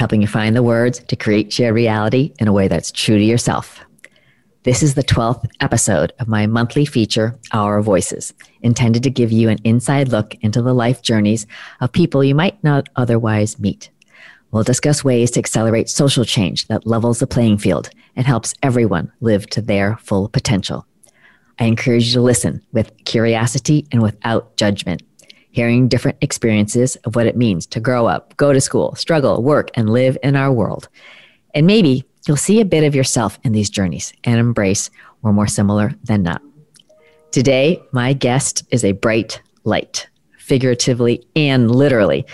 helping you find the words to create shared reality in a way that's true to yourself. This is the 12th episode of my monthly feature, Our Voices, intended to give you an inside look into the life journeys of people you might not otherwise meet. We'll discuss ways to accelerate social change that levels the playing field and helps everyone live to their full potential. I encourage you to listen with curiosity and without judgment hearing different experiences of what it means to grow up, go to school, struggle, work, and live in our world. And maybe you'll see a bit of yourself in these journeys and embrace we're more similar than not. Today, my guest is a bright light, figuratively and literally.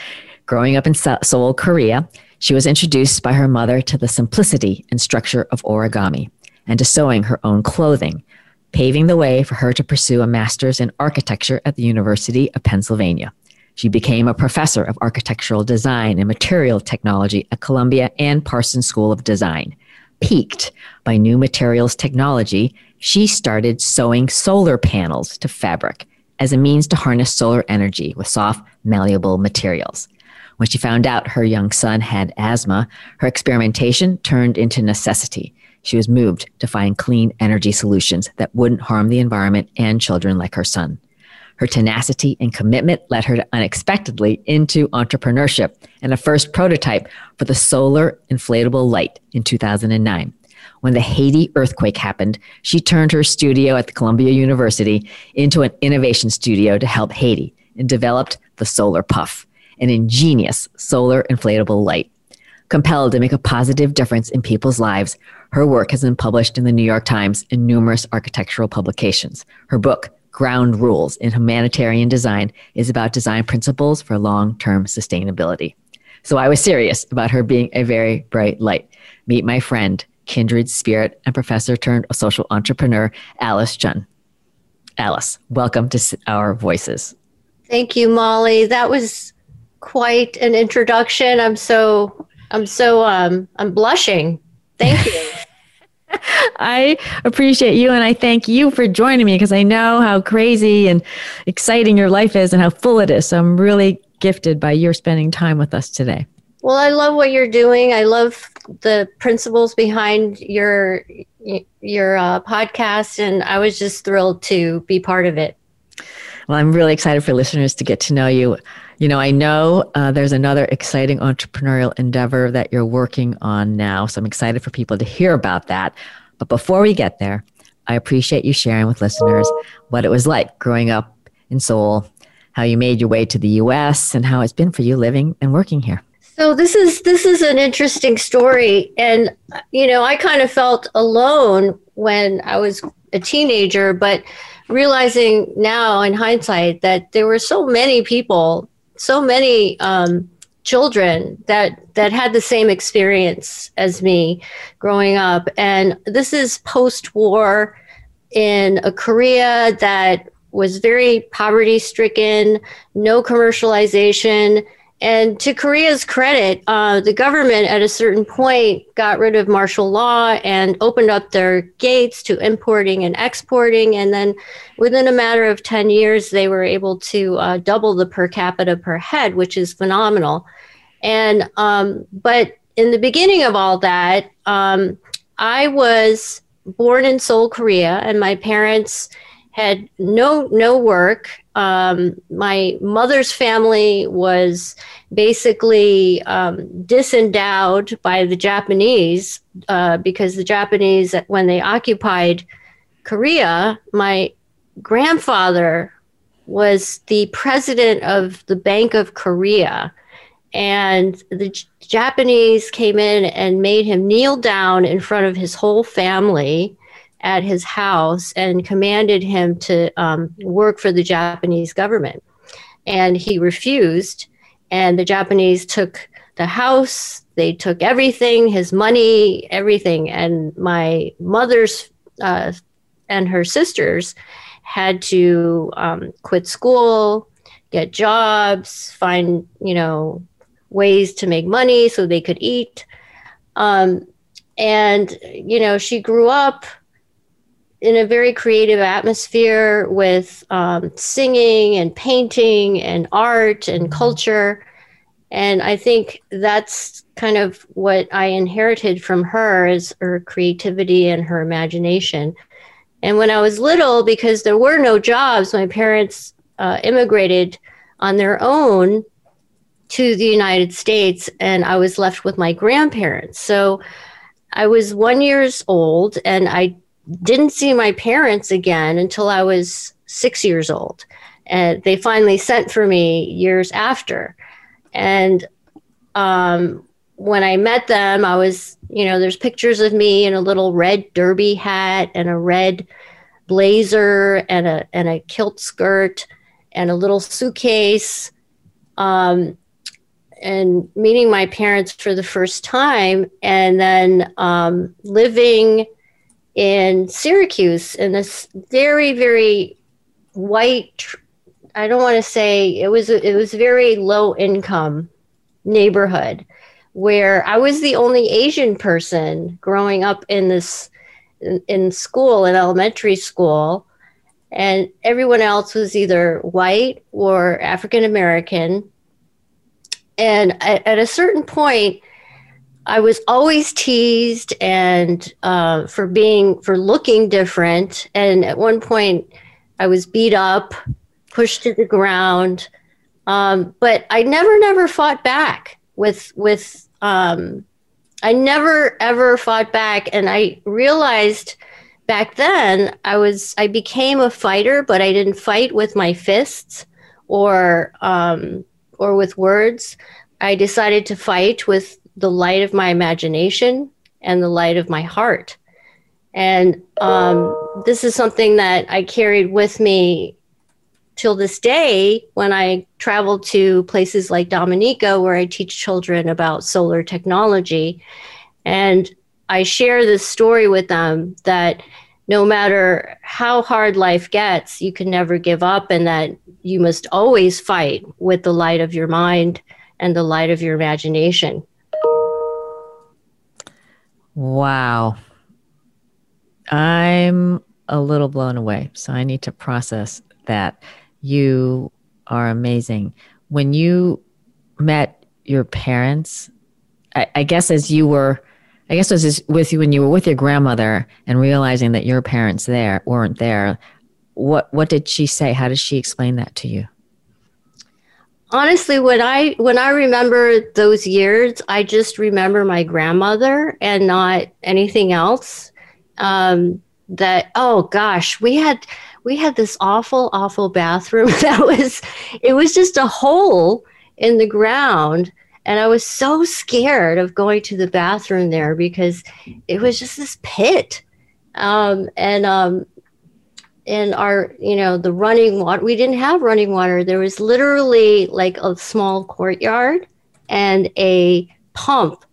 Growing up in Seoul, Korea, she was introduced by her mother to the simplicity and structure of origami and to sewing her own clothing paving the way for her to pursue a master's in architecture at the University of Pennsylvania. She became a professor of architectural design and material technology at Columbia and Parsons School of Design. Piqued by new materials technology, she started sewing solar panels to fabric as a means to harness solar energy with soft, malleable materials. When she found out her young son had asthma, her experimentation turned into necessity she was moved to find clean energy solutions that wouldn't harm the environment and children like her son. Her tenacity and commitment led her to unexpectedly into entrepreneurship and a first prototype for the solar inflatable light in 2009. When the Haiti earthquake happened, she turned her studio at the Columbia University into an innovation studio to help Haiti and developed the Solar Puff, an ingenious solar inflatable light. Compelled to make a positive difference in people's lives, her work has been published in the New York Times and numerous architectural publications. Her book, Ground Rules in Humanitarian Design, is about design principles for long term sustainability. So I was serious about her being a very bright light. Meet my friend, kindred spirit, and professor turned social entrepreneur, Alice Chun. Alice, welcome to our voices. Thank you, Molly. That was quite an introduction. I'm so I'm so um I'm blushing. Thank you. I appreciate you and I thank you for joining me because I know how crazy and exciting your life is and how full it is. So I'm really gifted by your spending time with us today. Well, I love what you're doing. I love the principles behind your your uh, podcast, and I was just thrilled to be part of it. Well, I'm really excited for listeners to get to know you. You know, I know uh, there's another exciting entrepreneurial endeavor that you're working on now. So I'm excited for people to hear about that. But before we get there, I appreciate you sharing with listeners what it was like growing up in Seoul, how you made your way to the US, and how it's been for you living and working here. So this is this is an interesting story and you know, I kind of felt alone when I was a teenager, but realizing now in hindsight that there were so many people so many um, children that that had the same experience as me growing up. And this is post-war in a korea that was very poverty stricken no commercialization and to Korea's credit, uh, the government at a certain point got rid of martial law and opened up their gates to importing and exporting. And then within a matter of 10 years, they were able to uh, double the per capita per head, which is phenomenal. And, um, but in the beginning of all that, um, I was born in Seoul, Korea, and my parents had no no work. Um, my mother's family was basically um, disendowed by the Japanese uh, because the Japanese, when they occupied Korea, my grandfather was the president of the Bank of Korea. And the J- Japanese came in and made him kneel down in front of his whole family at his house and commanded him to um, work for the Japanese government. And he refused, and the Japanese took the house. They took everything, his money, everything. And my mother's uh, and her sisters had to um, quit school, get jobs, find, you know, ways to make money so they could eat. Um, and, you know, she grew up in a very creative atmosphere with um, singing and painting and art and culture. And I think that's kind of what I inherited from her is her creativity and her imagination. And when I was little, because there were no jobs, my parents uh, immigrated on their own to the United States, and I was left with my grandparents. So I was one years old, and I didn't see my parents again until I was six years old. And they finally sent for me years after. And um, when I met them, I was, you know, there's pictures of me in a little red derby hat and a red blazer and a and a kilt skirt and a little suitcase. Um, and meeting my parents for the first time, and then um, living in Syracuse in this very, very white. I don't want to say it was. It was very low income neighborhood where I was the only Asian person growing up in this in, school in elementary school and everyone else was either white or African American and at, at, a certain point i was always teased and uh, for being for looking different. And at one point i was beat up pushed to the ground. Um, but i never never fought back with with um, i never ever fought back. And i realized back then i was i became a fighter but i didn't fight with my fists or um, or with words. I decided to fight with the light of my imagination and the light of my heart. And um, this is something that I carried with me till this day when I travel to places like Dominica, where I teach children about solar technology. And I share this story with them that no matter how hard life gets, you can never give up, and that you must always fight with the light of your mind and the light of your imagination. Wow. I'm a little blown away. So I need to process that. You are amazing. When you met your parents, I, I guess as you were I guess it was with you when you were with your grandmother and realizing that your parents there weren't there. What what did she say? How did she explain that to you? Honestly, when I when I remember those years, I just remember my grandmother and not anything else. Um, that oh gosh, we had we had this awful awful bathroom that was it was just a hole in the ground and I was so scared of going to the bathroom there because it was just this pit. Um, and um, and our, you know, the running water, we didn't have running water. There was literally like a small courtyard and a pump,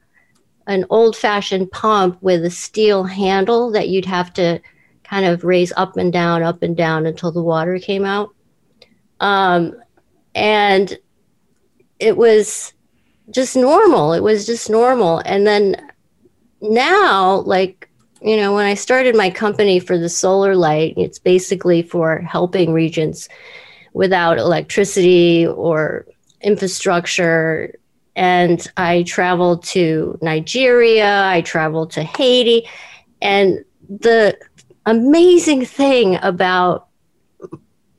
an old fashioned pump with a steel handle that you'd have to kind of raise up and down, up and down until the water came out. Um, and it was just normal. It was just normal. And then now, like, you know, when I started my company for the solar light, it's basically for helping regions without electricity or infrastructure. And I traveled to Nigeria, I traveled to Haiti. And the amazing thing about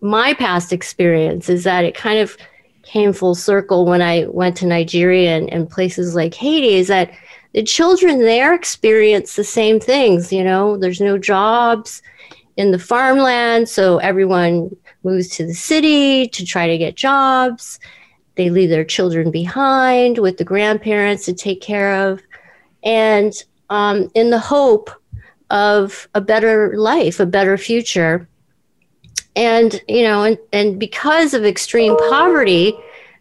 my past experience is that it kind of came full circle when I went to Nigeria and, and places like Haiti is that the children there experience the same things. You know, there's no jobs in the farmland, so everyone moves to the city to try to get jobs. They leave their children behind with the grandparents to take care of. And um, in the hope of a better life, a better future and you know and, and because of extreme poverty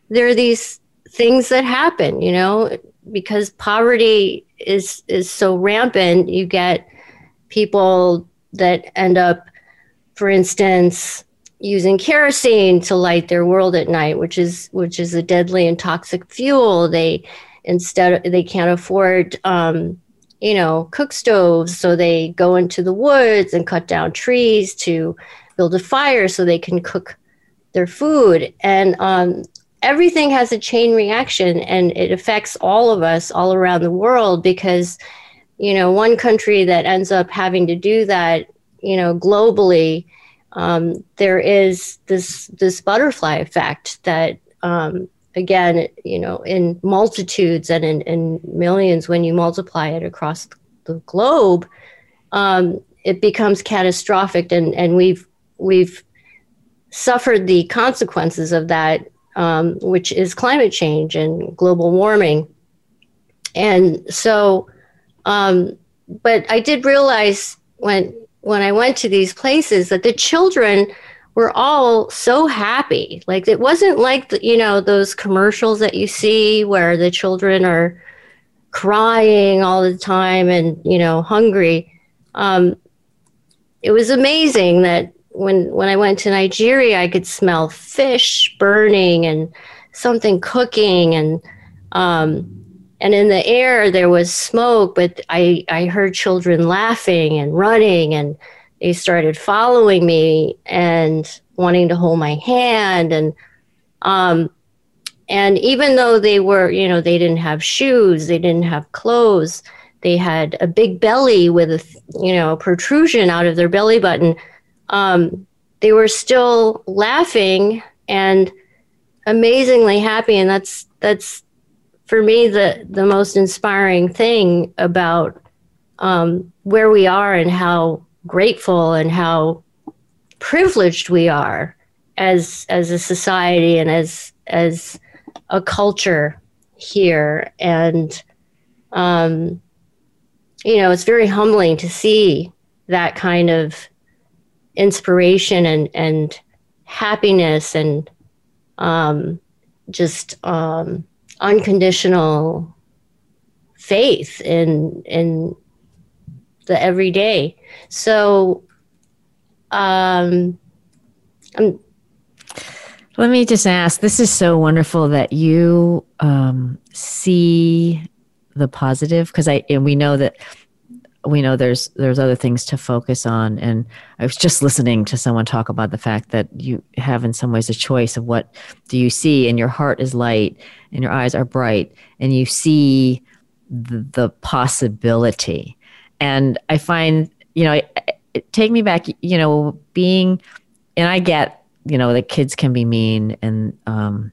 there are these things that happen, you know, because poverty is is so rampant, you get people that end up, for instance, using kerosene to light their world at night, which is which is a deadly and toxic fuel. They instead they can't afford um, you know cook stoves, so they go into the woods and cut down trees to build a fire so they can cook their food. And um, everything has a chain reaction, and it affects all of us all around the world because you know, one country that ends up having to do that, you know, globally, um, there is this this butterfly effect that, um, again, you know, in multitudes and in, in, millions, when you multiply it across the globe, um, it becomes catastrophic, and and we've we've suffered the consequences of that, um, which is climate change and global warming, and so um, but I did realize when when I went to these places that the children were all so happy. Like it wasn't like the, you know those commercials that you see where the children are crying all the time and you know hungry. Um, it was amazing that when when I went to Nigeria, I could smell fish burning and something cooking and um, and in the air there was smoke but i i heard children laughing and running and they started following me and wanting to hold my hand and um and even though they were you know they didn't have shoes they didn't have clothes they had a big belly with a you know protrusion out of their belly button um, they were still laughing and amazingly happy. And that's that's for me the the most inspiring thing about um, where we are and how grateful and how privileged we are as as a society and as as a culture here. And um, you know it's very humbling to see that kind of inspiration and and happiness and um, just um, unconditional faith in in the everyday. So um I'm let me just ask this is so wonderful that you um, see the positive because i and we know that we know there's there's other things to focus on. And i was just listening to someone talk about the fact that you have in some ways a choice of what do you see and your heart is light and your eyes are bright and you see the, the possibility. And i find you know it take me back you know being and i get you know that kids can be mean and um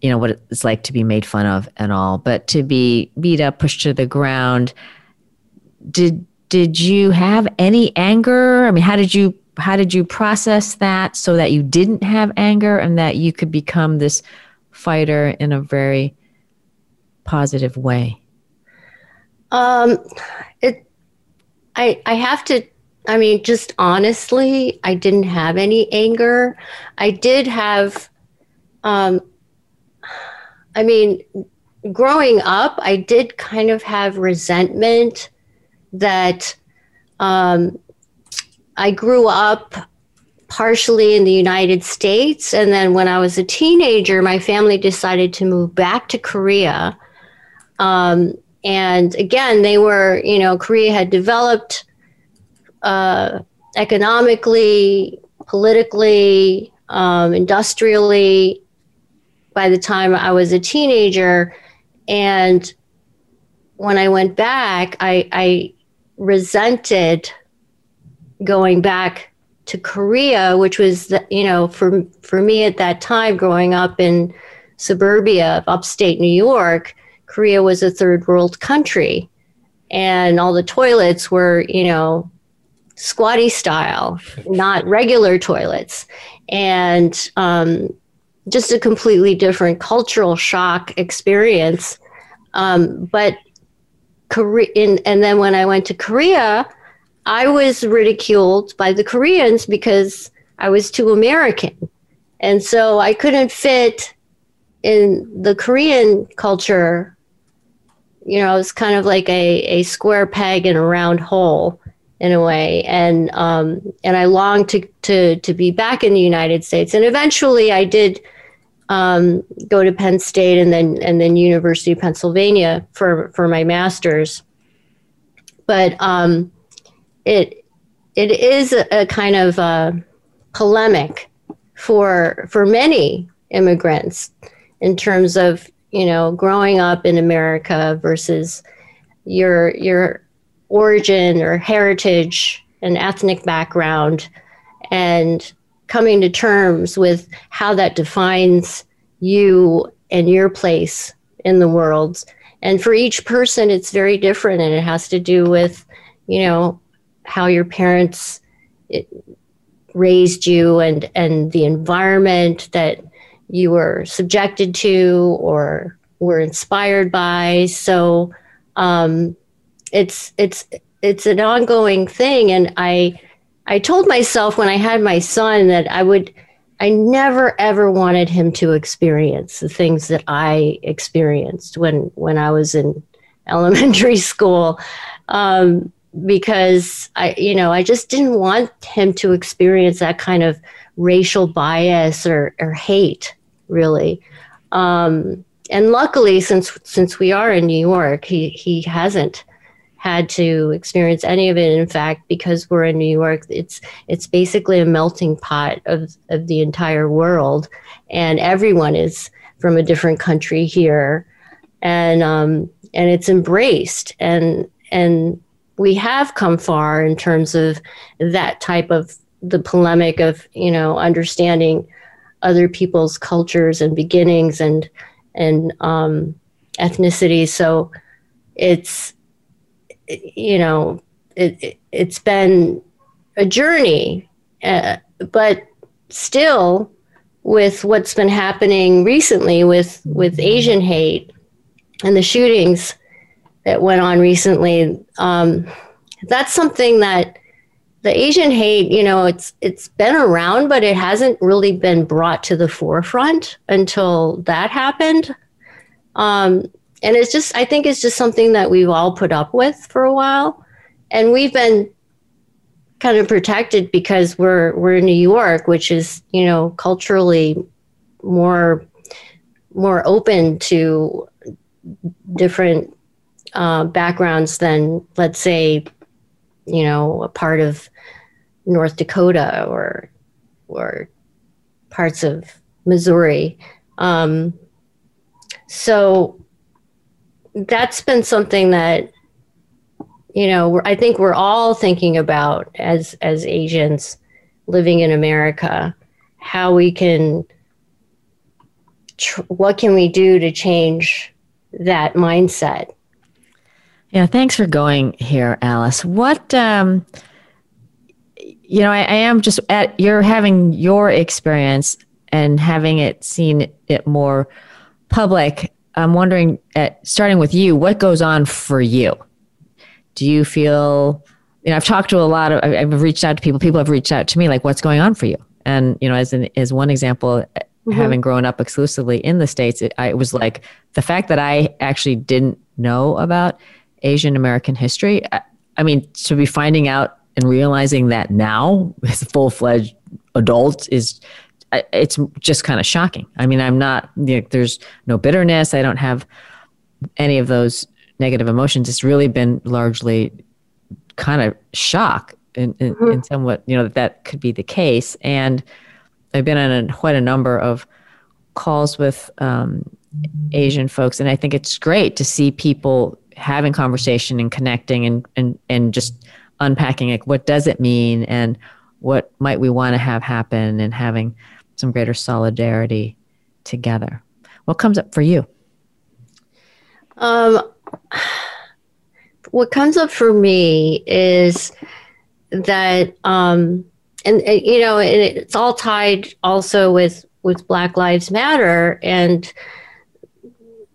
you know what it's like to be made fun of and all but to be beat up pushed to the ground did did you have any anger? I mean, how did you how did you process that so that you didn't have anger and that you could become this fighter in a very positive way? Um, it, I, I have to, I mean, just honestly, I didn't have any anger. I did have, um, I mean, growing up, I did kind of have resentment that um, I grew up partially in the United States. And then when I was a teenager, my family decided to move back to Korea. Um, and again, they were, you know, Korea had developed uh, economically, politically, um, industrially by the time I was a teenager. And when I went back, I, I resented going back to Korea, which was, the, you know, for for me at that time, growing up in suburbia of upstate New York, Korea was a third world country, and all the toilets were, you know, squatty style, not regular toilets, and um, just a completely different cultural shock experience. Um, but Korea, and then when I went to Korea, I was ridiculed by the Koreans because I was too American. And so I couldn't fit in the Korean culture, you know, I was kind of like a, a square peg in a round hole in a way. And um, and I longed to, to to be back in the United States. And eventually I did um, go to Penn State and then and then University of Pennsylvania for, for my master's. But um, it it is a, a kind of uh, polemic for for many immigrants in terms of you know growing up in America versus your your origin or heritage and ethnic background and coming to terms with how that defines you and your place in the world and for each person it's very different and it has to do with you know how your parents raised you and and the environment that you were subjected to or were inspired by. So um, it's it's it's an ongoing thing, and I I told myself when I had my son that I would I never ever wanted him to experience the things that I experienced when when I was in elementary school. Um, because I, you know, I just didn't want him to experience that kind of racial bias or, or hate really. Um, and luckily, since since we are in New York, he he hasn't had to experience any of it. In fact, because we're in New York, it's it's basically a melting pot of of the entire world, and everyone is from a different country here, and um, and it's embraced and and we have come far in terms of that type of the polemic of you know understanding other people's cultures and beginnings and and um, ethnicity. So it's you know it, it has been a journey, uh, but still with what's been happening recently with with Asian hate and the shootings that went on recently. Um, that's something that the Asian hate, you know, it's it's been around, but it hasn't really been brought to the forefront until that happened. Um, and it's just, I think, it's just something that we've all put up with for a while, and we've been kind of protected because we're we're in New York, which is, you know, culturally more more open to different uh, backgrounds than, let's say, you know, a part of North Dakota or or parts of Missouri. Um, so that's been something that you know I think we're all thinking about as as Asians living in America, how we can tr- what can we do to change that mindset. Yeah, thanks for going here, Alice. What um, you know, I, I am just at you're having your experience and having it seen it more public. I'm wondering, at starting with you, what goes on for you? Do you feel, you know, I've talked to a lot of, I've reached out to people. People have reached out to me, like, what's going on for you? And you know, as an as one example, mm-hmm. having grown up exclusively in the states, it, I, it was like the fact that I actually didn't know about Asian American history. I, I mean, to be finding out and realizing that now as a full fledged adult is it's just kind of shocking. I mean, I'm not you know, there's no bitterness. I don't have any of those negative emotions. It's really been largely kind of shock in, in, mm-hmm. in somewhat, you know, that that could be the case. And I've been on a, quite a number of calls with um, Asian folks, and I think it's great to see people having conversation and connecting and and and just unpacking like what does it mean and what might we want to have happen and having some greater solidarity together. What comes up for you? Um, what comes up for me is that, um, and, and you know, and it's all tied also with with Black Lives Matter and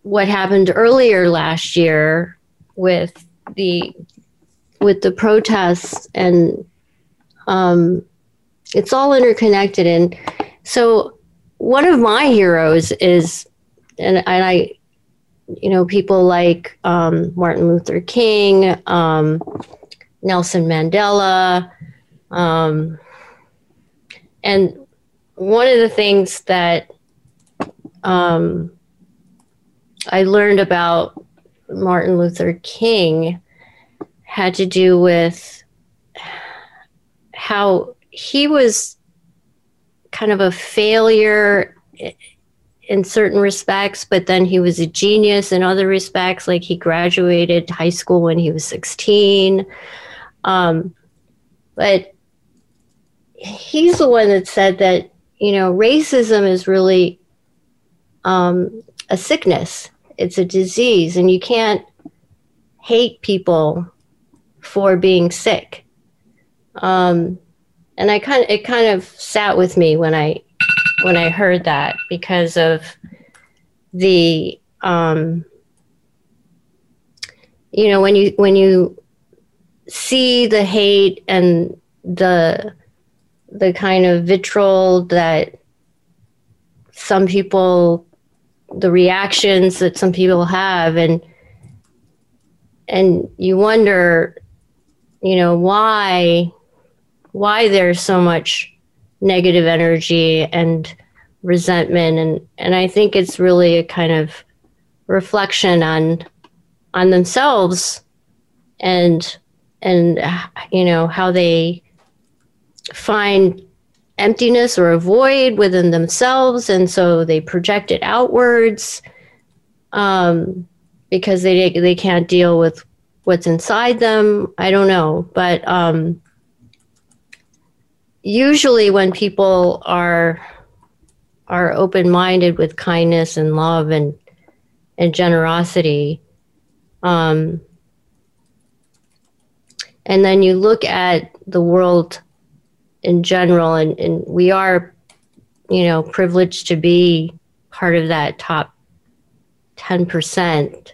what happened earlier last year with the with the protests and um, it's all interconnected and so one of my heroes is and and I, you know, people like um, Martin Luther King, um, Nelson Mandela, um, and one of the things that um, I learned about Martin Luther King had to do with how he was kind of a failure in certain respects, but then he was a genius in other respects. Like he graduated high school when he was 16. Um, but he's the one that said that, you know, racism is really um, a sickness, it's a disease, and you can't hate people for being sick. Um, and I kind of, it kind of sat with me when I when I heard that because of the um, you know when you when you see the hate and the the kind of vitriol that some people the reactions that some people have and and you wonder you know why why there's so much negative energy and resentment. And and I think it's really a kind of reflection on on themselves and and you know how they find emptiness or a void within themselves. And so they project it outwards um, because they they can't deal with what's inside them. I don't know. But um, usually when people are are open-minded with kindness and love and and generosity um, and then you look at the world in general and, and we are you know privileged to be part of that top 10%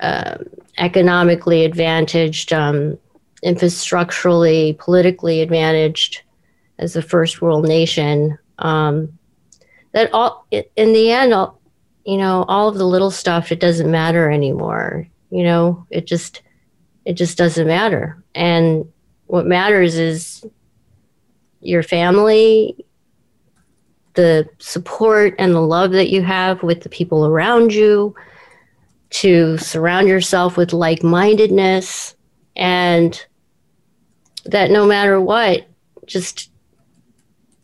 uh, um, economically advantaged um, infrastructurally, politically advantaged as a first world nation. Um, that all in the end, all, you know, all of the little stuff it doesn't matter anymore. You know, it just it just doesn't matter. And what matters is your family, the support and the love that you have with the people around you, to surround yourself with like mindedness, and that no matter what, just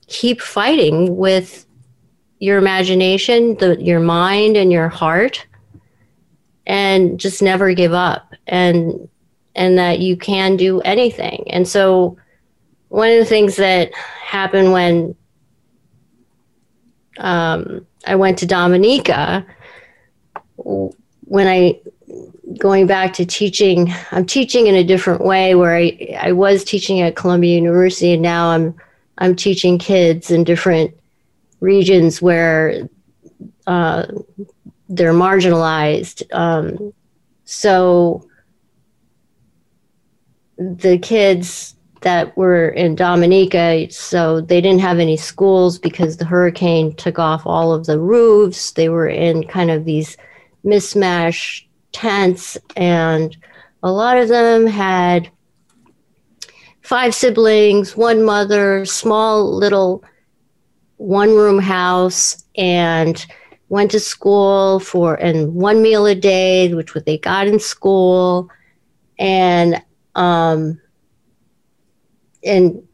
keep fighting with your imagination, the, your mind, and your heart, and just never give up. And and that you can do anything. And so, one of the things that happened when um, I went to Dominica, when I going back to teaching, I'm teaching in a different way where I, I was teaching at Columbia University and now I'm I'm teaching kids in different regions where uh, they're marginalized. Um, so the kids that were in Dominica, so they didn't have any schools because the hurricane took off all of the roofs. They were in kind of these mismatched tents, and a lot of them had five siblings, one mother, small little one room house, and went to school for and one meal a day, which what they got in school, and um, and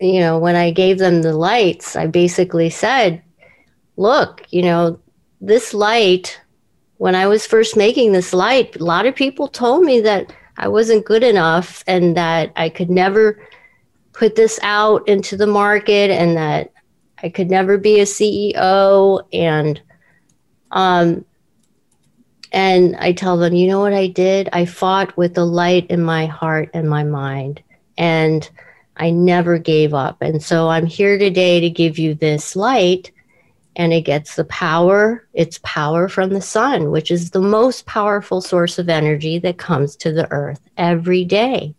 you know when I gave them the lights, I basically said, "Look, you know, this light when I was first making this light, a lot of people told me that I wasn't good enough and that I could never put this out into the market and that I could never be a CEO and um and I tell them, you know what I did? I fought with the light in my heart and my mind and I never gave up. And so I'm here today to give you this light and it gets the power, its power from the sun, which is the most powerful source of energy that comes to the earth every day.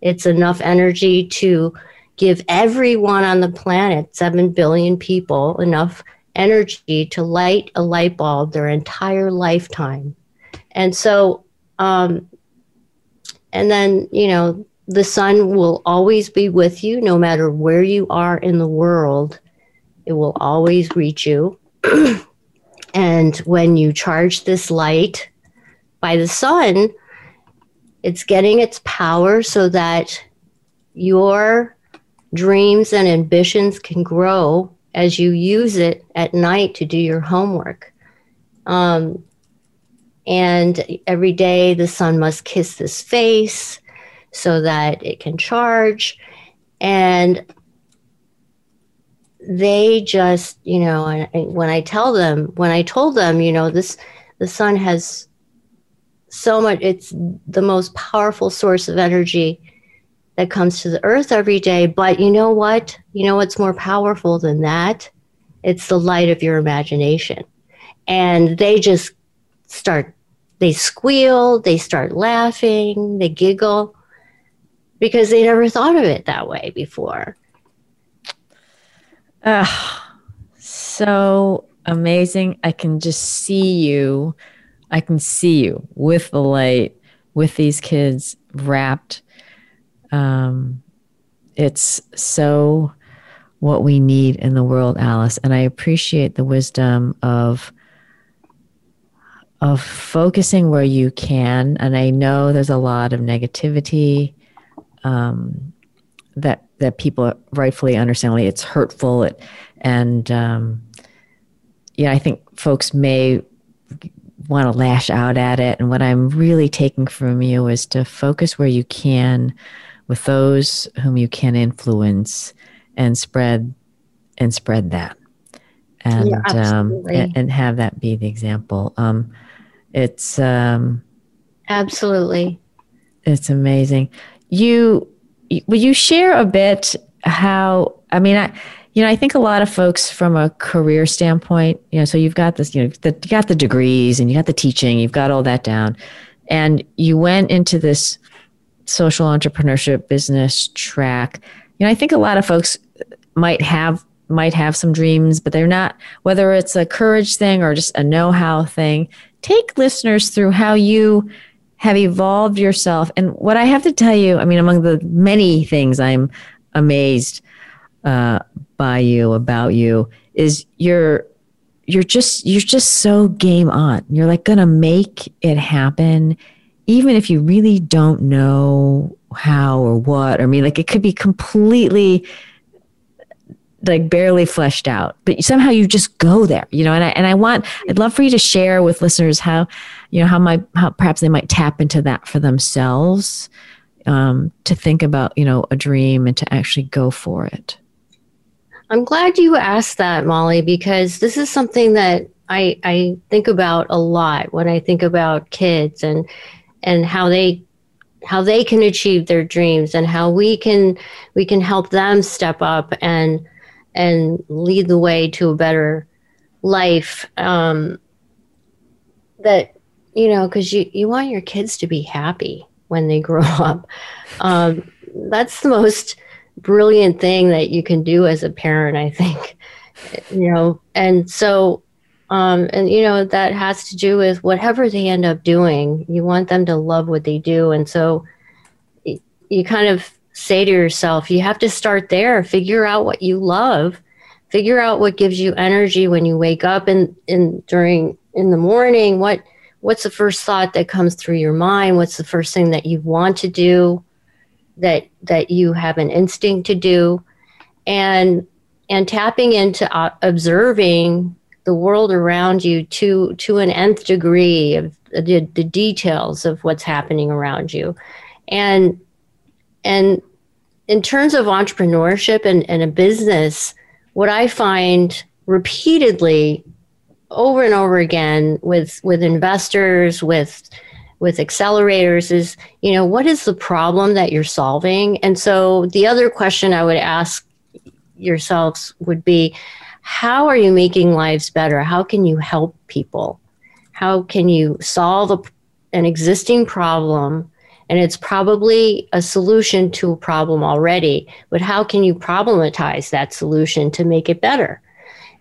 It's enough energy to give everyone on the planet, 7 billion people, enough energy to light a light bulb their entire lifetime. And so, um, and then, you know, the sun will always be with you no matter where you are in the world. It will always reach you. and when you charge this light by the sun, it's getting its power so that your dreams and ambitions can grow as you use it at night to do your homework. Um, and every day the sun must kiss this face so that it can charge. And they just, you know, when I tell them, when I told them, you know, this, the sun has so much, it's the most powerful source of energy that comes to the earth every day. But you know what? You know what's more powerful than that? It's the light of your imagination. And they just start, they squeal, they start laughing, they giggle because they never thought of it that way before. Uh, so amazing. I can just see you. I can see you with the light, with these kids wrapped. Um, it's so what we need in the world, Alice. And I appreciate the wisdom of of focusing where you can. And I know there's a lot of negativity um, that that people rightfully understand. It's hurtful, it, and um, yeah, I think folks may want to lash out at it. And what I'm really taking from you is to focus where you can with those whom you can influence and spread and spread that. And yeah, um, and, and, have that be the example. Um, it's um, absolutely. it's amazing. You will you share a bit how i mean i you know i think a lot of folks from a career standpoint you know so you've got this you know the, you got the degrees and you got the teaching you've got all that down and you went into this social entrepreneurship business track. You know i think a lot of folks might have might have some dreams but they're not whether it's a courage thing or just a know-how thing take listeners through how you have evolved yourself. And what I have to tell you, I mean, among the many things I'm amazed uh, by you about you is you're you're just you're just so game on. You're like gonna make it happen, even if you really don't know how or what. Or I mean, like it could be completely like barely fleshed out, but somehow you just go there, you know. And I and I want I'd love for you to share with listeners how, you know, how my how perhaps they might tap into that for themselves, um, to think about you know a dream and to actually go for it. I'm glad you asked that, Molly, because this is something that I I think about a lot when I think about kids and and how they how they can achieve their dreams and how we can we can help them step up and and lead the way to a better life um, that you know because you, you want your kids to be happy when they grow up. Um, that's the most brilliant thing that you can do as a parent i think you know. And so um, and you know that has to do with whatever they end up doing you want them to love what they do. And so you kind of say to yourself, you have to start there, figure out what you love, figure out what gives you energy when you wake up and in during in the morning, what what's the first thought that comes through your mind? What's the first thing that you want to do that that you have an instinct to do? And and tapping into uh, observing the world around you to to an nth degree of the, the details of what's happening around you and and in terms of entrepreneurship and, and a business, what I find repeatedly over and over again with with investors, with with accelerators is, you know, what is the problem that you're solving? And so the other question I would ask yourselves would be, how are you making lives better? How can you help people? How can you solve a, an existing problem and it's probably a solution to a problem already but how can you problematize that solution to make it better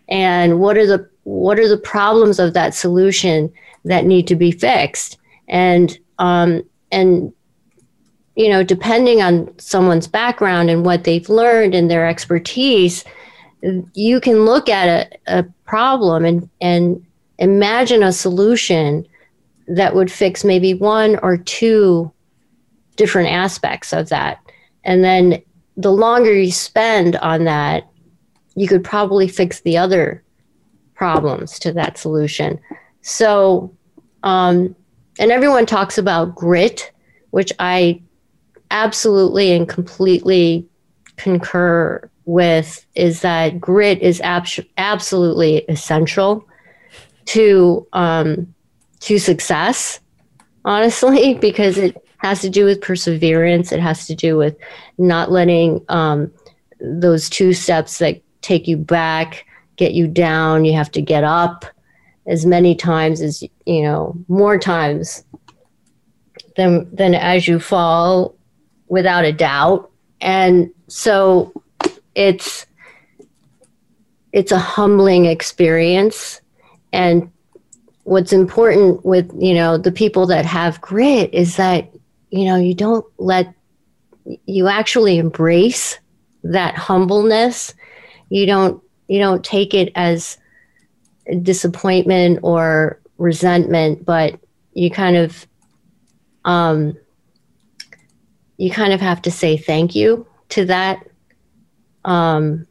and what are the what are the problems of that solution that need to be fixed? And um, and you know depending on someone's background and what they've learned and their expertise you can look at a, a problem and and imagine a solution that would fix maybe one or two different aspects of that. And then the longer you spend on that you could probably fix the other problems to that solution. So, um, and everyone talks about grit, which I absolutely and completely concur with, is that grit is ab- absolutely essential to um, to success. Honestly, because it has to do with perseverance. It has to do with not letting um, those two steps that take you back get you down. You have to get up as many times as you know, more times than than as you fall, without a doubt. And so it's it's a humbling experience and what's important with you know the people that have grit is that you know you don't let you actually embrace that humbleness you don't you don't take it as disappointment or resentment, but you kind of um, you kind of have to say thank you to that um,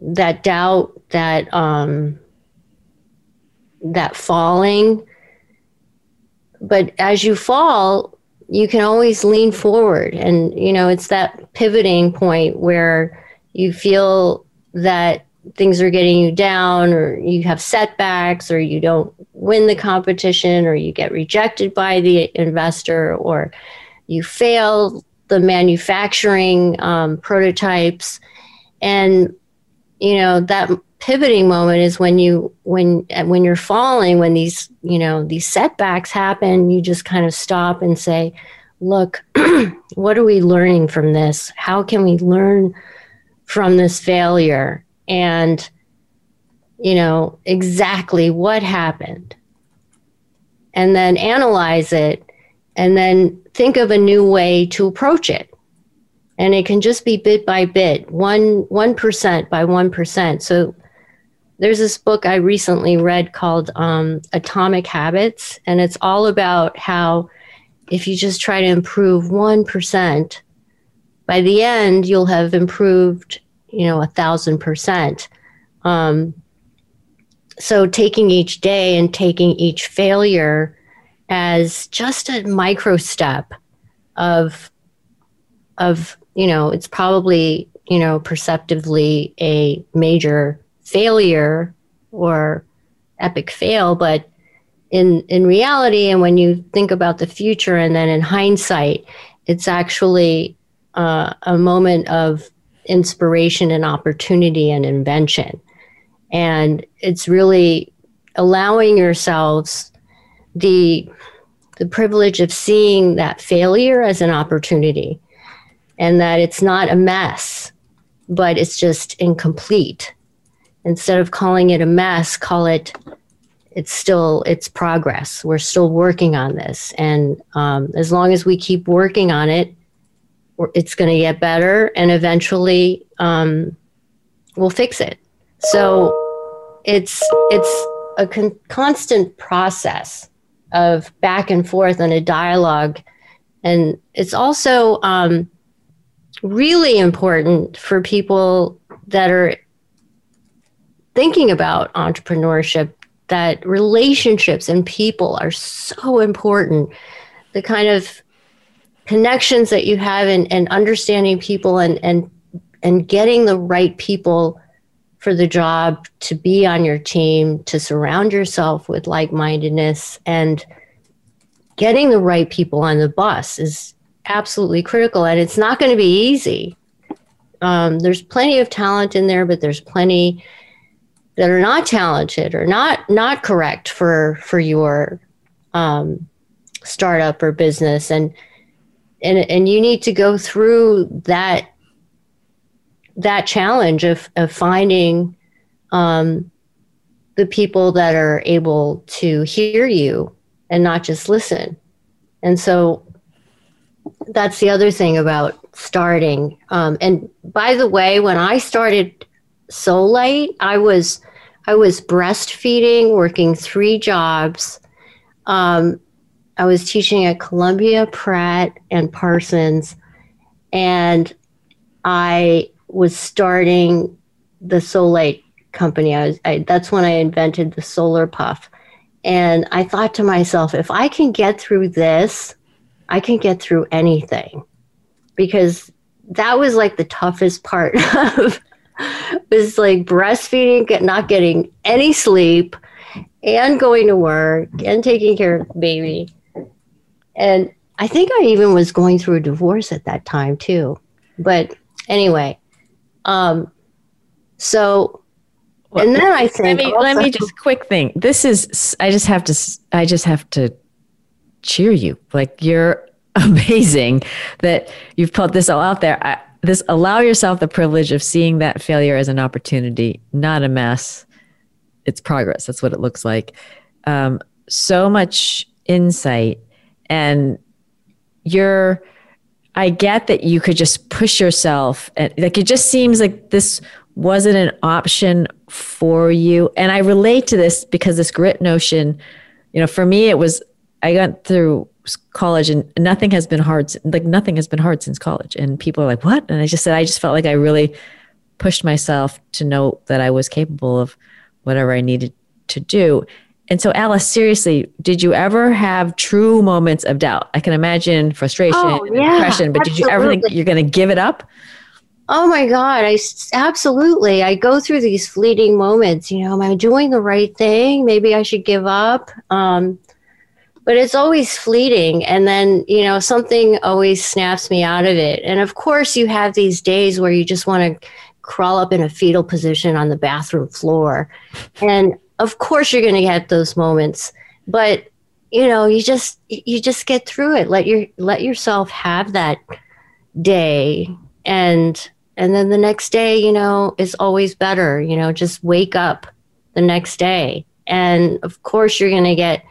that doubt, that um, that falling. But as you fall, you can always lean forward, and you know it's that pivoting point where you feel that things are getting you down or you have setbacks or you don't win the competition or you get rejected by the investor or you fail the manufacturing um, prototypes. And you know that pivoting moment is when you when when you're falling when these you know these setbacks happen you just kind of stop and say look what are we learning from this? How can we learn from this failure and you know exactly what happened. And then analyze it and then think of a new way to approach it. And it can just be bit by bit one one percent by one percent. So there's this book i recently read called um, atomic habits. And it's all about how if you just try to improve one percent by the end you'll have improved you know a thousand percent. Um, so taking each day and taking each failure as just a micro step of of you know it's probably you know perceptively a major failure or epic fail but in in reality and when you think about the future and then in hindsight it's actually uh, a moment of inspiration and opportunity and invention. And it's really allowing yourselves the the privilege of seeing that failure as an opportunity and that it's not a mess but it's just incomplete. Instead of calling it a mess call it it's still it's progress. We're still working on this. And um, as long as we keep working on it it's going to get better and eventually um, we'll fix it. So it's it's a con- constant process of back and forth and a dialogue. And it's also um, really important for people that are thinking about entrepreneurship that relationships and people are so important. The kind of connections that you have and, and understanding people and, and and getting the right people for the job to be on your team to surround yourself with like-mindedness and getting the right people on the bus is absolutely critical. And it's not going to be easy. Um, there's plenty of talent in there but there's plenty that are not talented or not not correct for for your um, startup or business. And and and you need to go through that that challenge of, of finding um, the people that are able to hear you and not just listen. And so that's the other thing about starting. Um, and by the way, when I started Solight, I was I was breastfeeding, working three jobs. Um, I was teaching at Columbia, Pratt, and Parsons, and I was starting the Light company. I was I, that's when I invented the Solar Puff, and I thought to myself, if I can get through this, I can get through anything, because that was like the toughest part of was like breastfeeding, not getting any sleep, and going to work and taking care of the baby. And I think I even was going through a divorce at that time too. But anyway, um, so and then I think let me, also, let me just quick thing. This is I just have to I just have to cheer you. Like you're amazing that you've put this all out there. I, this allow yourself the privilege of seeing that failure as an opportunity, not a mess. It's progress. That's what it looks like. Um, so much insight, and you're. I get that you could just push yourself, and like it just seems like this wasn't an option for you. And I relate to this because this grit notion, you know, for me, it was I went through college and nothing has been hard like nothing has been hard since college and people are like what and i just said i just felt like i really pushed myself to know that i was capable of whatever i needed to do and so alice seriously did you ever have true moments of doubt? I can imagine frustration oh, yeah, depression but absolutely. did you ever think you're going to give it up? Oh my god i absolutely. I go through these fleeting moments you know am i doing the right thing? Maybe i should give up um, but it's always fleeting and then you know something always snaps me out of it. And of course you have these days where you just want to crawl up in a fetal position on the bathroom floor. And of course you're going to get those moments but you know you just you just get through it. Let your let yourself have that day and and then the next day you know is always better. You know just wake up the next day. And of course you're going to get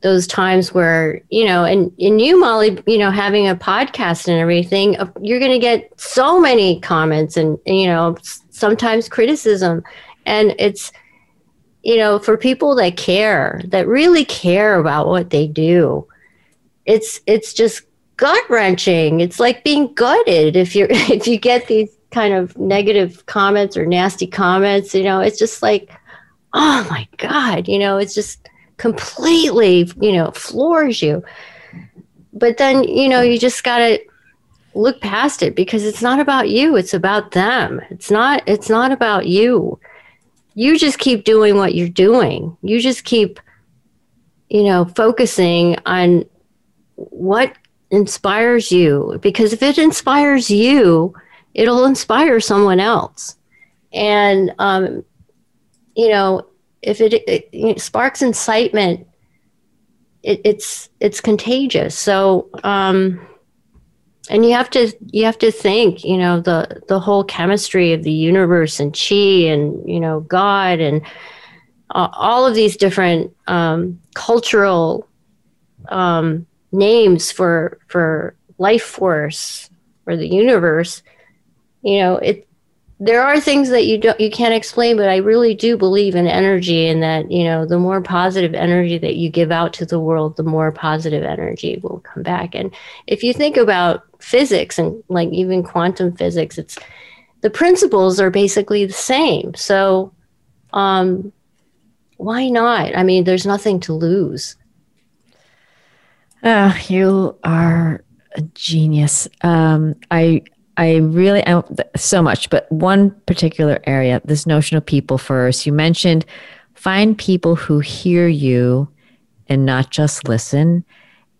those times where you know and in you molly you know having a podcast and everything you're going to get so many comments and you know sometimes criticism. And it's you know for people that care that really care about what they do it's it's just gut wrenching it's like being gutted if you're if you get these kind of negative comments or nasty comments you know it's just like oh my god you know it's just completely, you know, floors you. But then, you know, you just got to look past it because it's not about you, it's about them. It's not it's not about you. You just keep doing what you're doing. You just keep you know, focusing on what inspires you because if it inspires you, it'll inspire someone else. And um you know, if it, it, it sparks incitement, it, it's it's contagious. So, um, and you have to you have to think, you know, the the whole chemistry of the universe and chi and you know God and uh, all of these different um, cultural um, names for for life force or the universe. You know, it there are things that you don't you can't explain but i really do believe in energy and that you know the more positive energy that you give out to the world the more positive energy will come back. And if you think about physics and like even quantum physics it's the principles are basically the same. So um why not? I mean there's nothing to lose. Uh, you are a genius. Um i I really I, so much, but one particular area, this notion of people first. You mentioned find people who hear you and not just listen.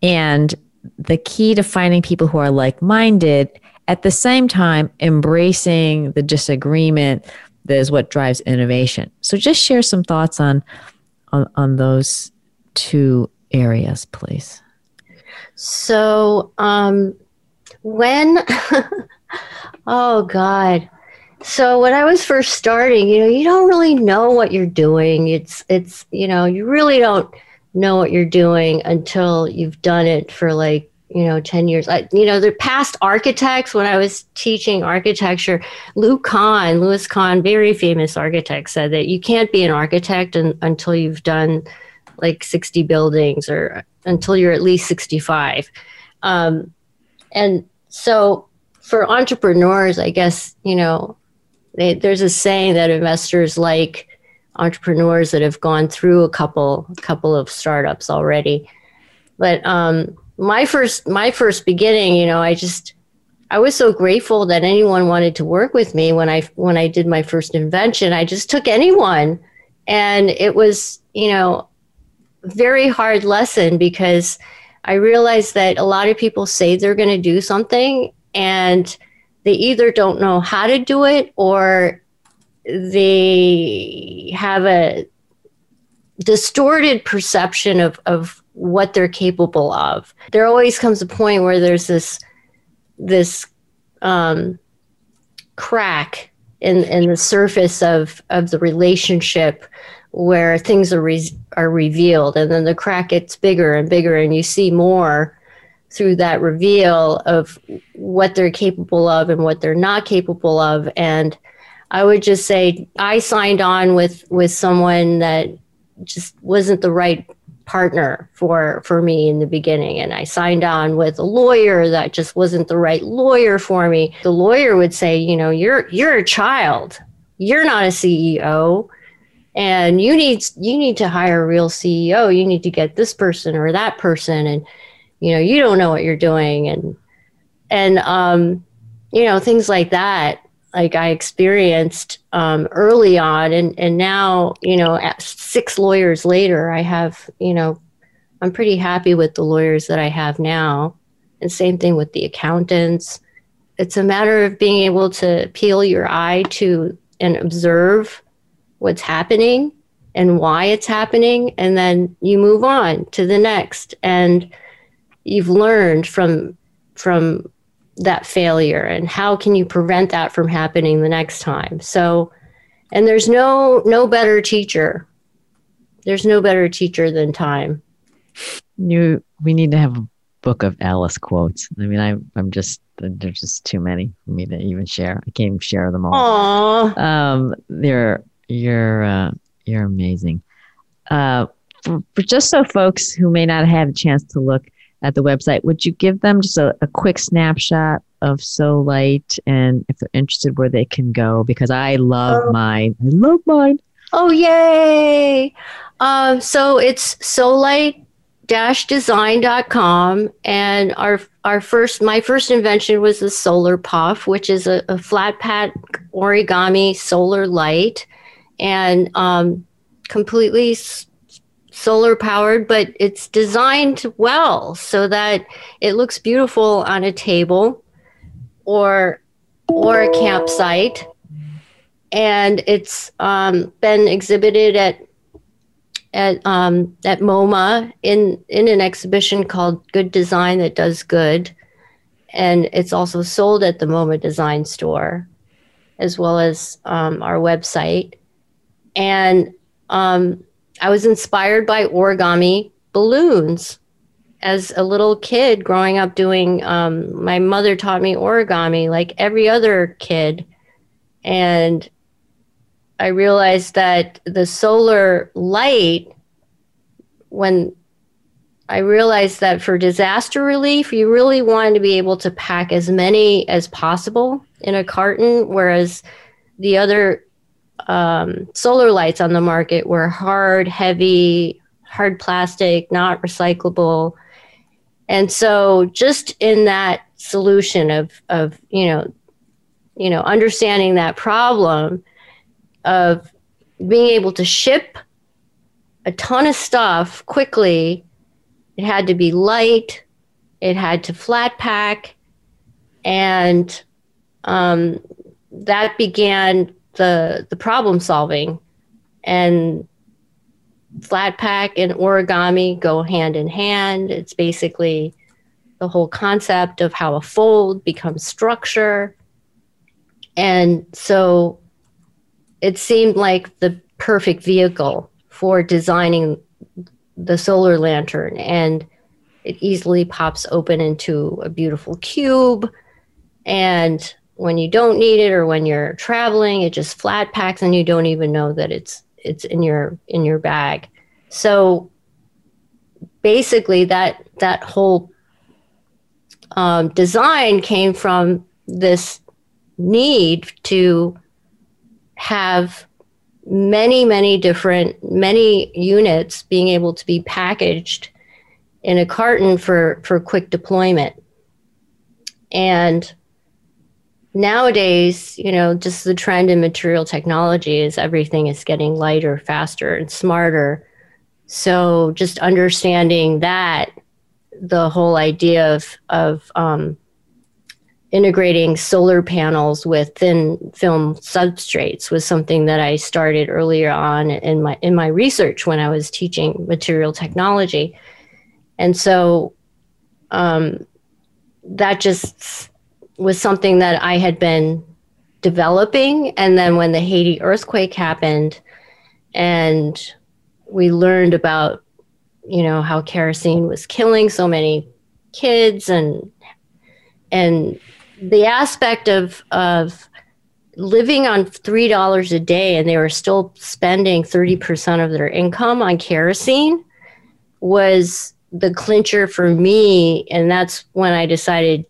And the key to finding people who are like minded, at the same time, embracing the disagreement that is what drives innovation. So just share some thoughts on, on, on those two areas, please. So, um, when Oh God. so when I was first starting, you know, you don't really know what you're doing. It's it's you know, you really don't know what you're doing until you've done it for like you know 10 years I, you know the past architects when i was teaching architecture lou kahn louis kahn very famous architect said that you can't be an architect until you've done like 60 buildings or until you're at least 65 um, and so for entrepreneurs i guess you know they, there's a saying that investors like entrepreneurs that have gone through a couple couple of startups already. But um, my first my first beginning you know i just i was so grateful that anyone wanted to work with me when i when i did my first invention. I just took anyone. And it was you know very hard lesson because i realized that a lot of people say they're going to do something and they either don't know how to do it or they have a distorted perception of, of what they're capable of. There always comes a point where there's this this um, crack in in the surface of of the relationship where things are re- are revealed, and then the crack gets bigger and bigger, and you see more through that reveal of what they're capable of and what they're not capable of and i would just say i signed on with with someone that just wasn't the right partner for for me in the beginning and I signed on with a lawyer that just wasn't the right lawyer for me. The lawyer would say, you know, you're you're a child. You're not a CEO and you need you need to hire a real CEO. You need to get this person or that person and you know, you don't know what you're doing. And and um you know, things like that like I experienced um, early on, and and now you know, six lawyers later, I have you know, I'm pretty happy with the lawyers that I have now, and same thing with the accountants. It's a matter of being able to peel your eye to and observe what's happening and why it's happening, and then you move on to the next, and you've learned from from that failure and how can you prevent that from happening the next time? So and there's no no better teacher. There's no better teacher than time. You we need to have a book of alice quotes. I mean i'm i'm just there's just too many for me to even share. I can't even share them all. Aww. um they're you're uh, you're amazing. Uh for, for just so folks who may not have had a chance to look at the website, would you give them just a, a quick snapshot of Solight and if they're interested where they can go? Because I love oh. mine. I love mine. Oh, yay. Um, so it's Solight design.com and our our first my first invention was the solar puff which is a, a flat pack origami solar light and um, completely solar powered, but it's designed well so that it looks beautiful on a table or or a campsite. And it's um, been exhibited at at um, at MoMA in in an exhibition called Good Design that does good, and it's also sold at the MoMA Design Store, as well as um, our website. And um, I was inspired by origami balloons. As a little kid growing up doing um, my mother taught me origami like every other kid. And i realized that the solar light when i realized that for disaster relief you really wanted to be able to pack as many as possible in a carton whereas the other um, solar lights on the market were hard, heavy, hard plastic, not recyclable. And so just in that solution of, of you know, you know, understanding that problem of being able to ship a ton of stuff quickly, it had to be light, it had to flat pack, and um, that began the the problem solving and flat pack and origami go hand in hand it's basically the whole concept of how a fold becomes structure And so it seemed like the perfect vehicle for designing the solar lantern. And it easily pops open into a beautiful cube. And when you don't need it or when you're traveling, it just flat packs and you don't even know that it's it's in your in your bag. So basically that that whole um, design came from this need to have many many different many units being able to be packaged in a carton for for quick deployment and nowadays you know just the trend in material technology is everything is getting lighter faster and smarter. So just understanding that the whole idea of of um, integrating solar panels with thin film substrates was something that I started earlier on in my in my research when I was teaching material technology, and so um, that just was something that I had been developing. And then when the Haiti earthquake happened, and we learned about you know how kerosene was killing so many kids and and the aspect of of living on three dollars a day and they were still spending 30% of their income on kerosene was the clincher for me and that's when i decided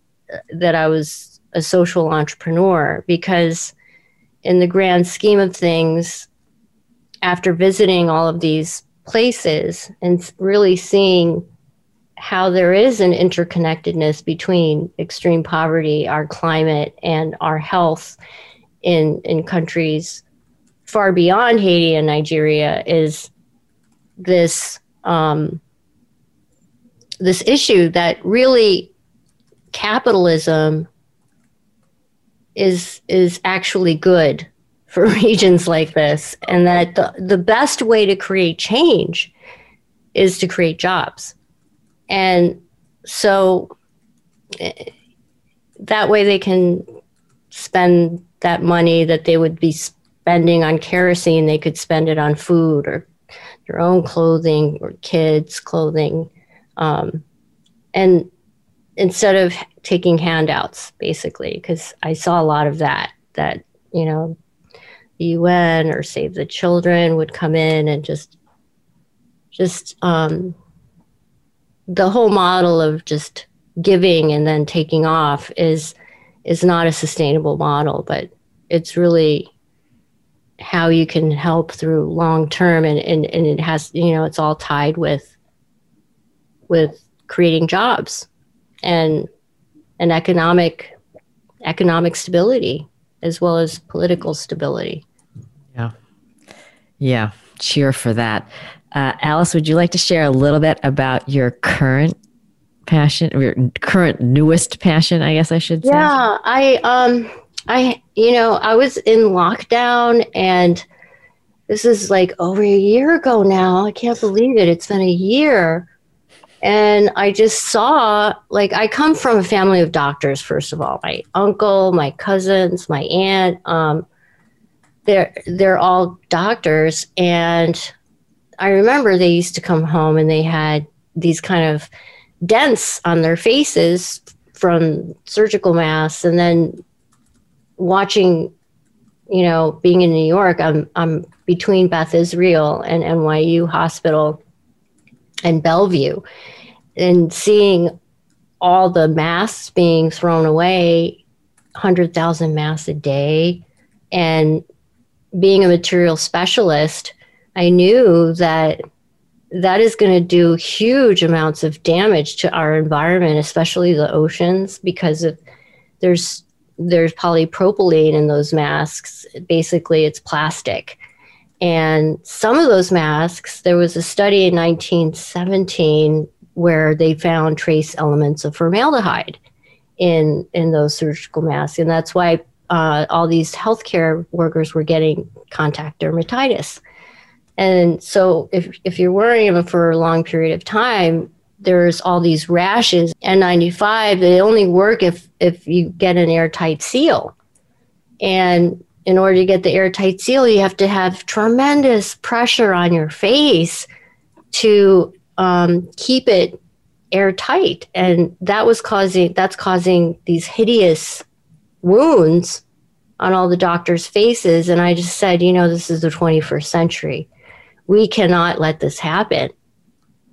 that i was a social entrepreneur because in the grand scheme of things after visiting all of these places and really seeing how there is an interconnectedness between extreme poverty, our climate, and our health in in countries far beyond Haiti and Nigeria is this um, this issue that really capitalism is is actually good for regions like this, and that the, the best way to create change is to create jobs. And so eh, that way they can spend that money that they would be spending on kerosene, they could spend it on food or their own clothing or kids' clothing. Um, and instead of taking handouts, basically, because I saw a lot of that, that, you know, the UN or Save the Children would come in and just, just um, the whole model of just giving and then taking off is is not a sustainable model, but it's really how you can help through long term and, and, and it has you know it's all tied with with creating jobs and and economic economic stability as well as political stability. Yeah. Yeah. Cheer for that. Uh, Alice, would you like to share a little bit about your current passion, your current newest passion, I guess I should say? Yeah. I, um, I, you know, I was in lockdown and this is like over a year ago now. I can't believe it. It's been a year and I just saw like I come from a family of doctors. First of all, my uncle, my cousins, my aunt, um, they're they're all doctors, and I remember they used to come home and they had these kind of dents on their faces from surgical masks, and then watching, you know, being in New York, I'm I'm between Beth Israel and NYU Hospital and Bellevue and seeing all the masks being thrown away 100,000 masks a day and being a material specialist I knew that that is going to do huge amounts of damage to our environment especially the oceans because of there's there's polypropylene in those masks. Basically it's plastic. And some of those masks there was a study in 1917 where they found trace elements of formaldehyde in in those surgical masks, and that's why uh, all these healthcare workers were getting contact dermatitis. And so, if if you're wearing them for a long period of time, there's all these rashes. N95 they only work if if you get an airtight seal. And in order to get the airtight seal, you have to have tremendous pressure on your face to um, keep it airtight. And that was causing that's causing these hideous wounds on all the doctors' faces. And I just said, you know, this is the 21st century. We cannot let this happen.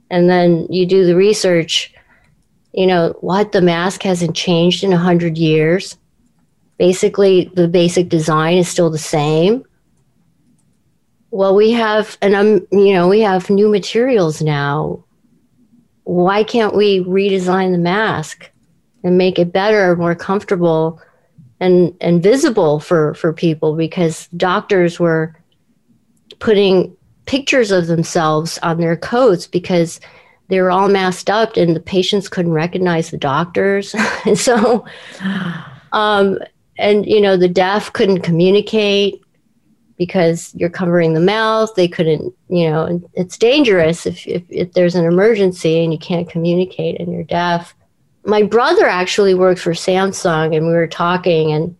And then you do the research, you know, what the mask hasn't changed in 100 years. Basically, the basic design is still the same. Well, we have, and I'm, you know, we have new materials now. Why can't we redesign the mask and make it better, more comfortable? and and visible for for people because doctors were putting pictures of themselves on their coats because they were all masked up and the patients couldn't recognize the doctors and so um, and you know the deaf couldn't communicate because you're covering the mouth they couldn't you know it's dangerous if, if, if there's an emergency and you can't communicate and you're deaf my brother actually worked for Samsung and we were talking and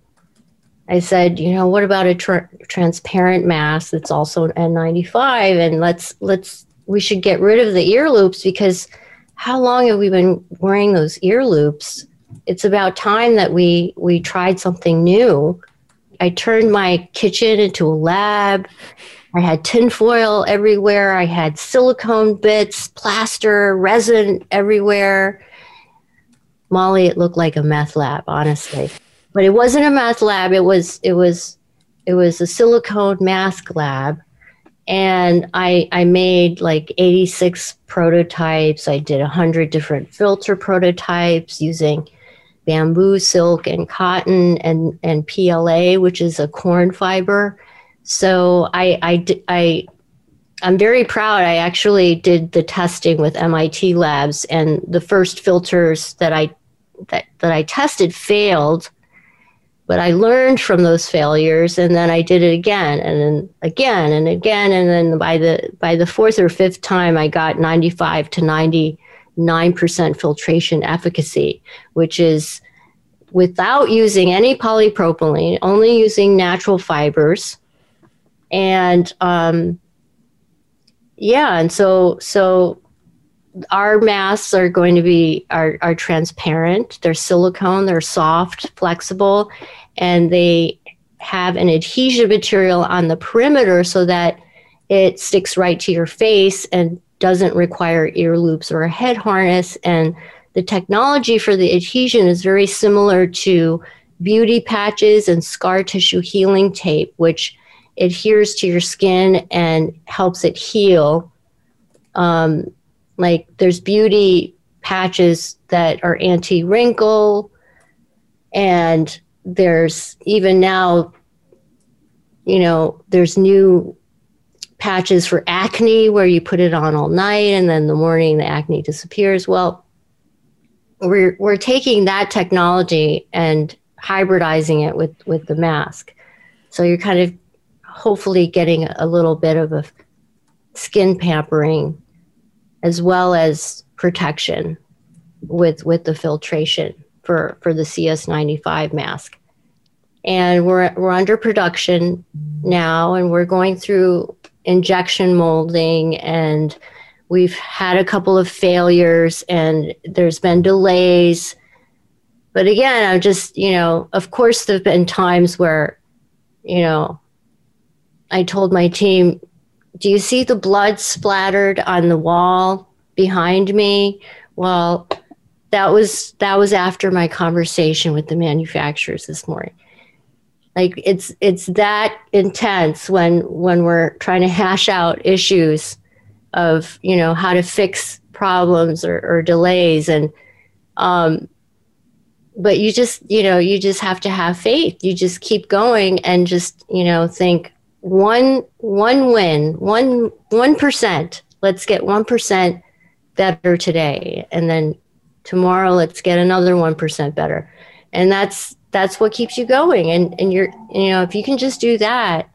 I said, you know, what about a tra- transparent mask that's also an N95 and let's let's we should get rid of the ear loops because how long have we been wearing those ear loops? It's about time that we we tried something new. I turned my kitchen into a lab. I had tinfoil everywhere. I had silicone bits, plaster, resin everywhere. Molly, it looked like a meth lab, honestly. But it wasn't a meth lab. It was it was it was a silicone mask lab. And I I made like 86 prototypes. I did 100 different filter prototypes using bamboo, silk, and cotton and, and PLA, which is a corn fiber. So I, I, I, I'm very proud. I actually did the testing with MIT labs, and the first filters that I that, that I tested failed, but I learned from those failures and then I did it again and then again and again. And then by the, by the fourth or fifth time, I got 95 to 99% filtration efficacy, which is without using any polypropylene, only using natural fibers. And, um, yeah, and so, so our masks are going to be are, are transparent they're silicone they're soft flexible and they have an adhesion material on the perimeter so that it sticks right to your face and doesn't require ear loops or a head harness. And the technology for the adhesion is very similar to beauty patches and scar tissue healing tape which adheres to your skin and helps it heal. Um, like there's beauty patches that are anti wrinkle, and there's even now, you know, there's new patches for acne where you put it on all night and then the morning the acne disappears. Well, we're we're taking that technology and hybridizing it with with the mask. So you're kind of hopefully getting a little bit of a skin pampering as well as protection with with the filtration for for the SEEUS95 mask. And we're we're under production now and we're going through injection molding and we've had a couple of failures and there's been delays. But again, I'm just, you know, of course there've been times where, you know, I told my team, do you see the blood splattered on the wall behind me? Well, that was that was after my conversation with the manufacturers this morning. Like it's it's that intense when when we're trying to hash out issues of you know how to fix problems or, or delays and um, but you just you know you just have to have faith. You just keep going and just you know think one one win, one one percent. Let's get one percent better today, and then tomorrow let's get another one percent better, and that's that's what keeps you going. And and you're you know if you can just do that,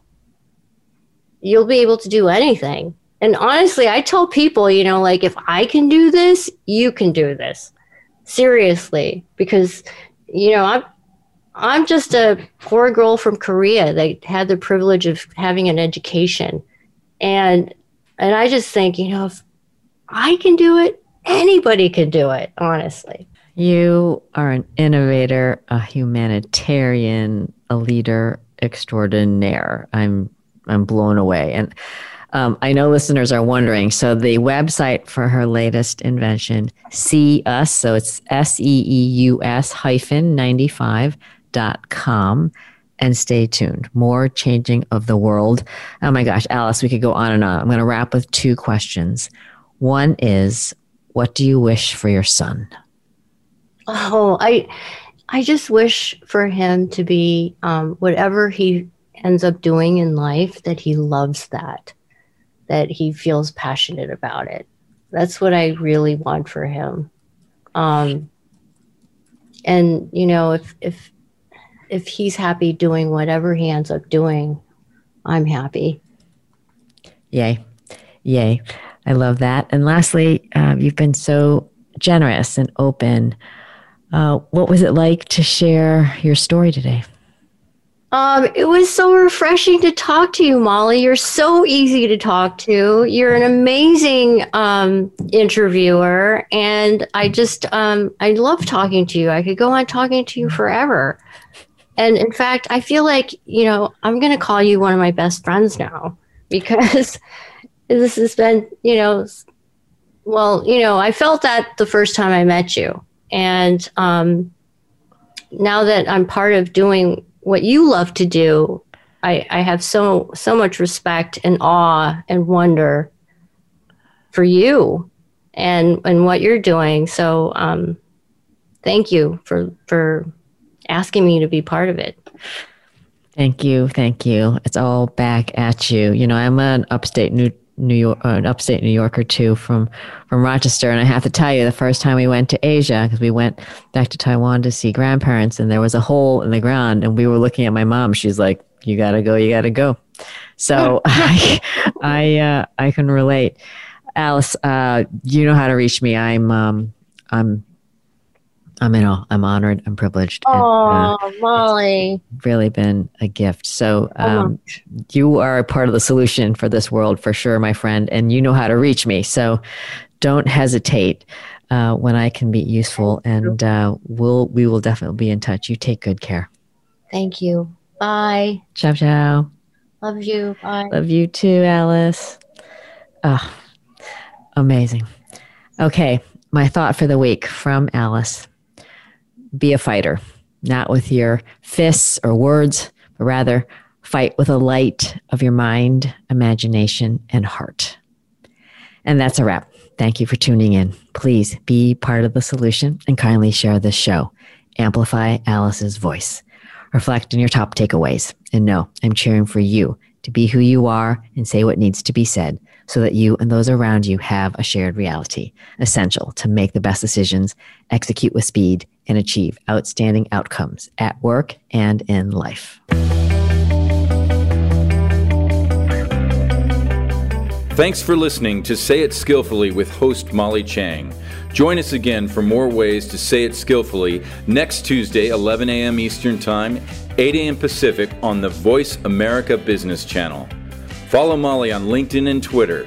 you'll be able to do anything. And honestly, I tell people, you know, like if I can do this, you can do this. Seriously, because you know I'm I'm just a poor girl from Korea that had the privilege of having an education. And and I just think, you know, if I can do it, anybody can do it, honestly. You are an innovator, a humanitarian, a leader extraordinaire. I'm I'm blown away. And um, I know listeners are wondering. So the website for her latest invention, See Us, so it's S E E U S hyphen 95 dot com. And stay tuned. More changing of the world. Oh my gosh, Alice, we could go on and on. I'm going to wrap with two questions. One is, what do you wish for your son? Oh, I, I just wish for him to be um, whatever he ends up doing in life that he loves that, that he feels passionate about it. That's what I really want for him. Um, and you know, if if if he's happy doing whatever he ends up doing, I'm happy. Yay. Yay. I love that. And lastly, uh, you've been so generous and open. Uh, what was it like to share your story today? Um, it was so refreshing to talk to you, Molly. You're so easy to talk to. You're an amazing um, interviewer, and I just um, I love talking to you. I could go on talking to you forever. And in fact, I feel like, you know, I'm going to call you one of my best friends now because this has been, you know, well, you know, I felt that the first time I met you. And um, now that I'm part of doing what you love to do, I, I have so so much respect and awe and wonder for you and and what you're doing. So um, thank you for for asking me to be part of it. Thank you, thank you. It's all back at you. You know, I'm an upstate New New York, uh, an upstate New Yorker too, from from Rochester, and I have to tell you, the first time we went to Asia, because we went back to Taiwan to see grandparents, and there was a hole in the ground, and we were looking at my mom. She's like, "You gotta go, you gotta go." So I, I, uh, I can relate. Alice, uh, you know how to reach me. I'm, um, I'm I'm in awe. I'm honored. I'm privileged. Oh, uh, Molly. Really been a gift. So, um, you are a part of the solution for this world for sure, my friend, and you know how to reach me. So, don't hesitate uh, when I can be useful, and uh, we'll we will definitely be in touch. You take good care. Thank you. Bye. Ciao, ciao. Love you. Bye. Love you too, Alice. Oh, amazing. Okay, my thought for the week from Alice be a fighter, not with your fists or words, but rather fight with a light of your mind, imagination, and heart. And that's a wrap. Thank you for tuning in. Please be part of the solution and kindly share this show. Amplify Alice's voice. Reflect on your top takeaways. And know I'm cheering for you to be who you are and say what needs to be said so that you and those around you have a shared reality, essential to make the best decisions, execute with speed, and achieve outstanding outcomes at work and in life. Thanks for listening to Say It Skillfully with host Molly Tschang. Join us again for more ways to say it skillfully next Tuesday, 11 a.m. Eastern Time, 8 a.m. Pacific on the Voice America Business Channel. Follow Molly on LinkedIn and Twitter.